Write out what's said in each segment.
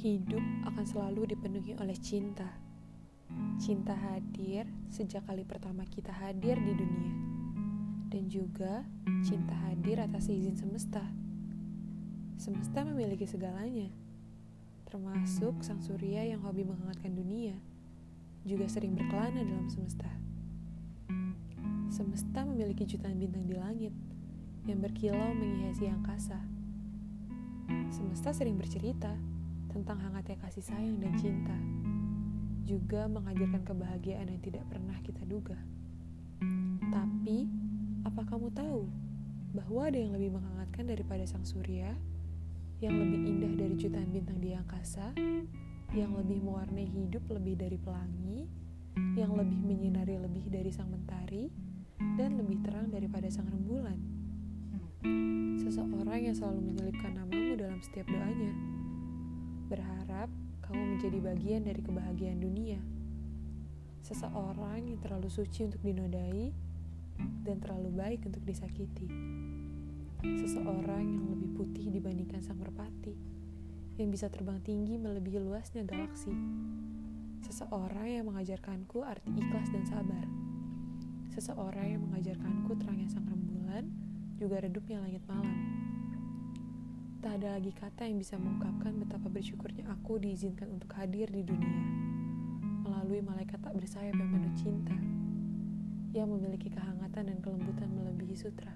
Hidup akan selalu dipenuhi oleh cinta. Cinta hadir sejak kali pertama kita hadir di dunia. Dan juga cinta hadir atas izin semesta. Semesta memiliki segalanya. Termasuk sang surya yang hobi menghangatkan dunia. Juga sering berkelana dalam semesta. Semesta memiliki jutaan bintang di langit yang berkilau menghiasi angkasa. Semesta sering bercerita tentang hangatnya kasih sayang dan cinta, juga mengajarkan kebahagiaan yang tidak pernah kita duga. Tapi, apa kamu tahu bahwa ada yang lebih menghangatkan daripada sang surya, yang lebih indah dari jutaan bintang di angkasa, yang lebih mewarnai hidup lebih dari pelangi, yang lebih menyinari lebih dari sang mentari, dan lebih terang daripada sang rembulan? Seseorang yang selalu menyelipkan namamu dalam setiap doanya berharap kamu menjadi bagian dari kebahagiaan dunia. Seseorang yang terlalu suci untuk dinodai dan terlalu baik untuk disakiti. Seseorang yang lebih putih dibandingkan sang merpati, yang bisa terbang tinggi melebihi luasnya galaksi. Seseorang yang mengajarkanku arti ikhlas dan sabar. Seseorang yang mengajarkanku terangnya sang rembulan, juga redupnya langit malam. Tak ada lagi kata yang bisa mengungkapkan betapa bersyukurnya aku diizinkan untuk hadir di dunia melalui malaikat tak bersayap yang penuh cinta yang memiliki kehangatan dan kelembutan melebihi sutra.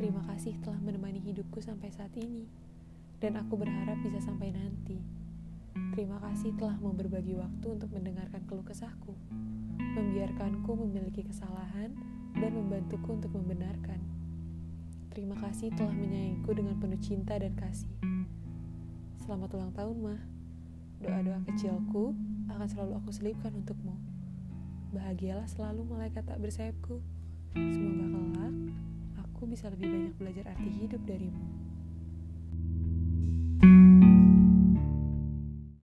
Terima kasih telah menemani hidupku sampai saat ini dan aku berharap bisa sampai nanti. Terima kasih telah mau berbagi waktu untuk mendengarkan keluh kesahku, membiarkanku memiliki kesalahan dan membantuku untuk membenarkan. Terima kasih telah menyayangiku dengan penuh cinta dan kasih. Selamat ulang tahun, Mah. Doa-doa kecilku akan selalu aku selipkan untukmu. Bahagialah selalu malaikat tak bersayapku. Semoga kelak aku bisa lebih banyak belajar arti hidup darimu.